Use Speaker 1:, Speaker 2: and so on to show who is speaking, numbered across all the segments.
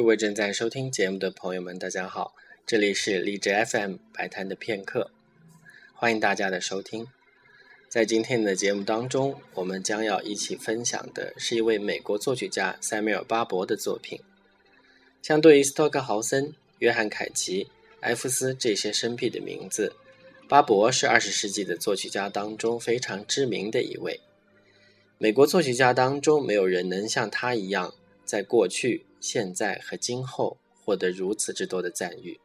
Speaker 1: 各位正在收听节目的朋友们，大家好，这里是荔枝 FM 白谈的片刻，欢迎大家的收听。在今天的节目当中，我们将要一起分享的是一位美国作曲家塞缪尔·巴伯的作品。相对于斯托克豪森、约翰·凯奇、埃夫斯这些生僻的名字，巴伯是二十世纪的作曲家当中非常知名的一位。美国作曲家当中，没有人能像他一样，在过去。现在和今后获得如此之多的赞誉，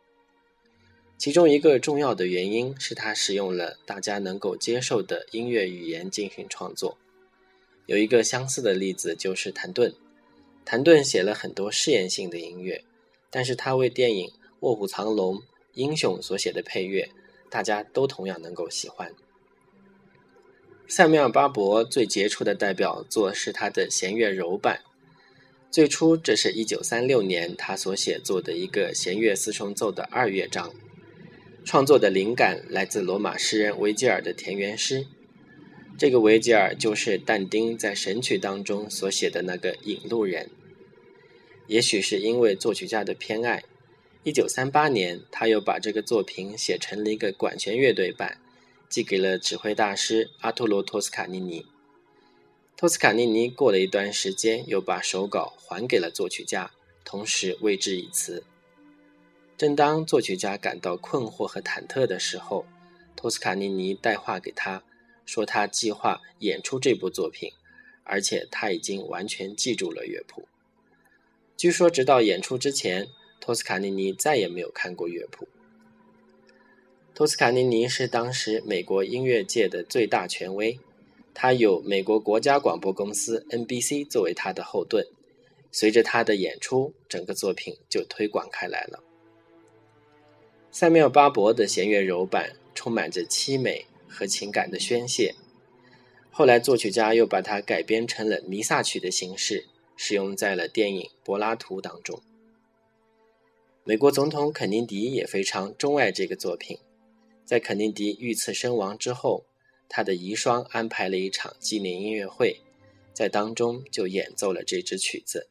Speaker 1: 其中一个重要的原因是他使用了大家能够接受的音乐语言进行创作。有一个相似的例子就是谭盾，谭盾写了很多试验性的音乐，但是他为电影《卧虎藏龙》《英雄》所写的配乐，大家都同样能够喜欢。塞缪尔·巴伯最杰出的代表作是他的弦乐柔版。最初，这是一九三六年他所写作的一个弦乐四重奏的二乐章。创作的灵感来自罗马诗人维吉尔的田园诗。这个维吉尔就是但丁在《神曲》当中所写的那个引路人。也许是因为作曲家的偏爱，一九三八年他又把这个作品写成了一个管弦乐队版，寄给了指挥大师阿托罗·托斯卡尼尼。托斯卡尼尼过了一段时间，又把手稿还给了作曲家，同时为之以词。正当作曲家感到困惑和忐忑的时候，托斯卡尼尼带话给他，说他计划演出这部作品，而且他已经完全记住了乐谱。据说，直到演出之前，托斯卡尼尼再也没有看过乐谱。托斯卡尼尼是当时美国音乐界的最大权威。他有美国国家广播公司 NBC 作为他的后盾，随着他的演出，整个作品就推广开来了。塞缪尔·巴伯的弦乐柔版充满着凄美和情感的宣泄，后来作曲家又把它改编成了弥撒曲的形式，使用在了电影《柏拉图》当中。美国总统肯尼迪也非常钟爱这个作品，在肯尼迪遇刺身亡之后。他的遗孀安排了一场纪念音乐会，在当中就演奏了这支曲子。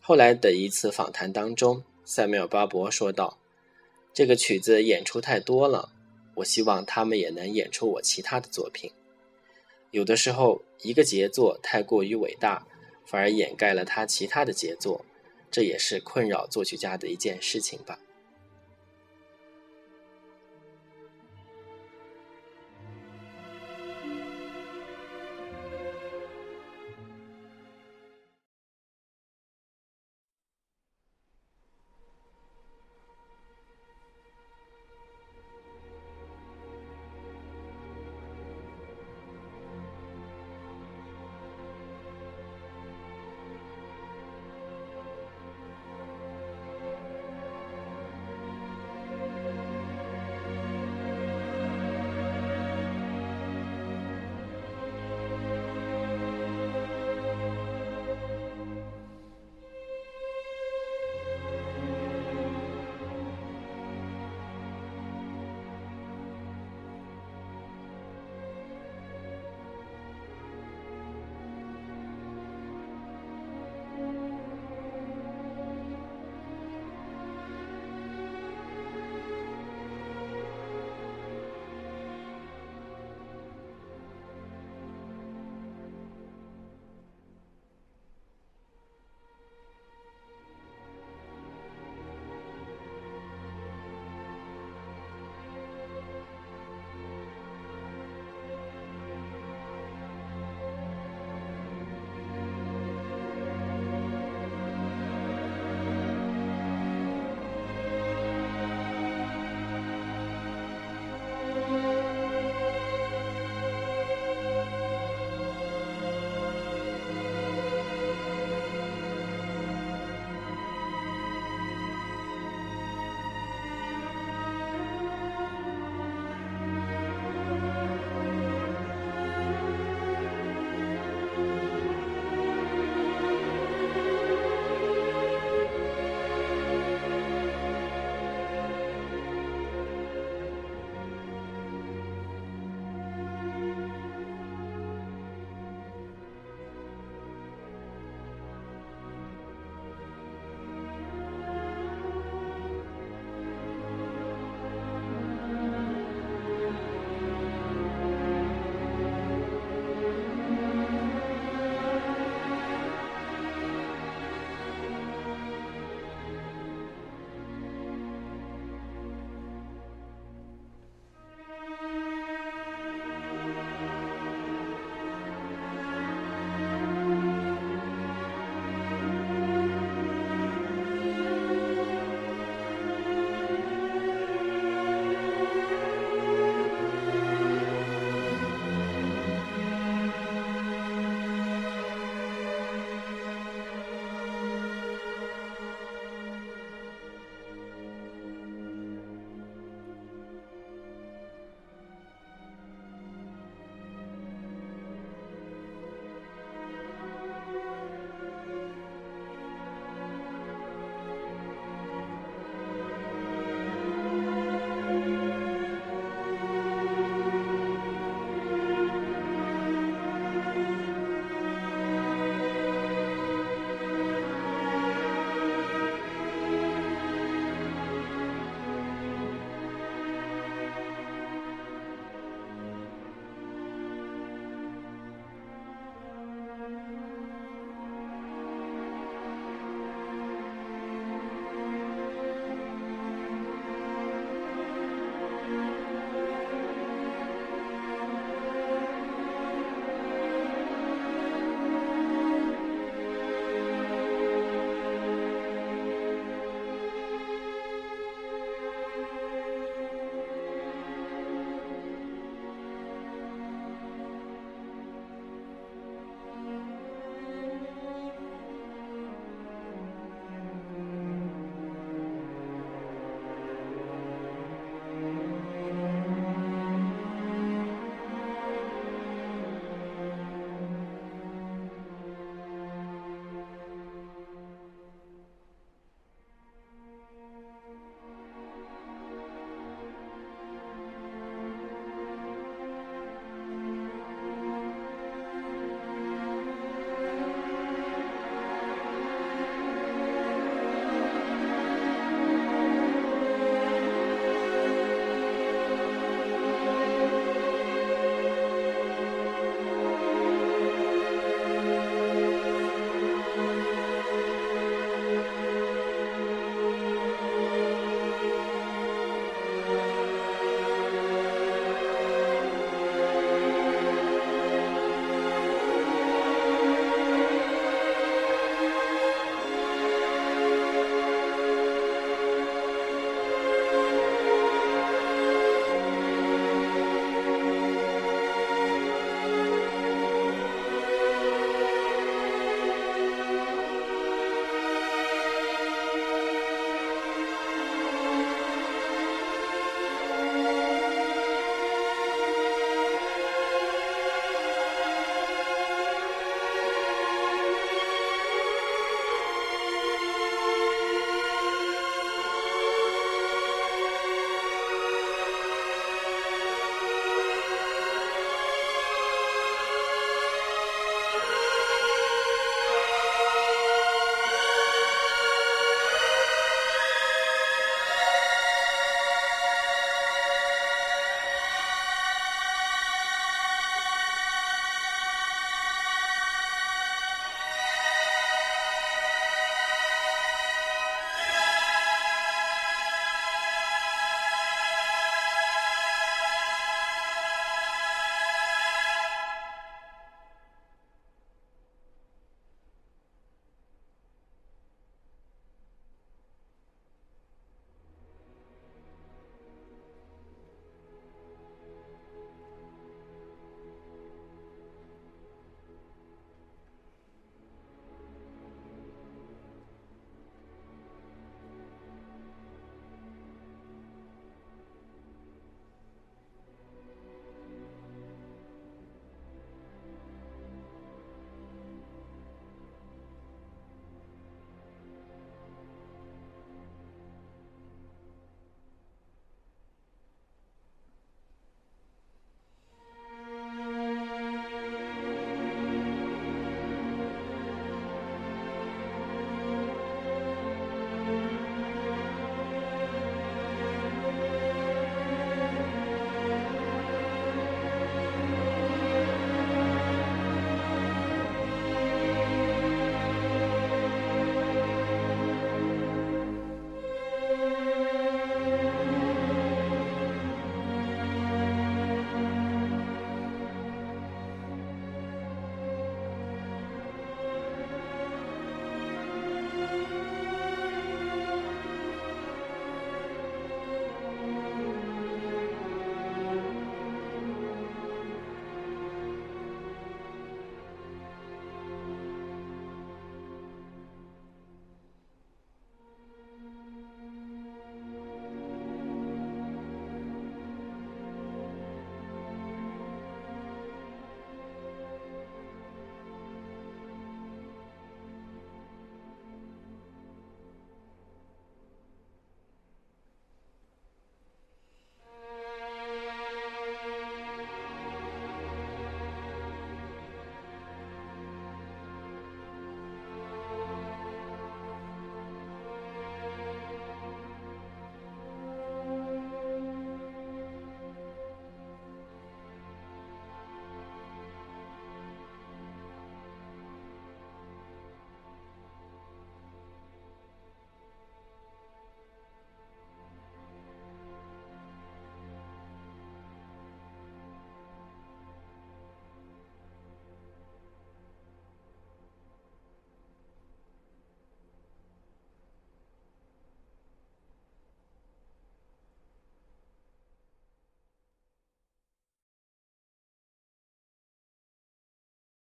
Speaker 1: 后来的一次访谈当中，塞缪尔·巴伯说道：“这个曲子演出太多了，我希望他们也能演出我其他的作品。有的时候，一个杰作太过于伟大，反而掩盖了他其他的杰作，这也是困扰作曲家的一件事情吧。”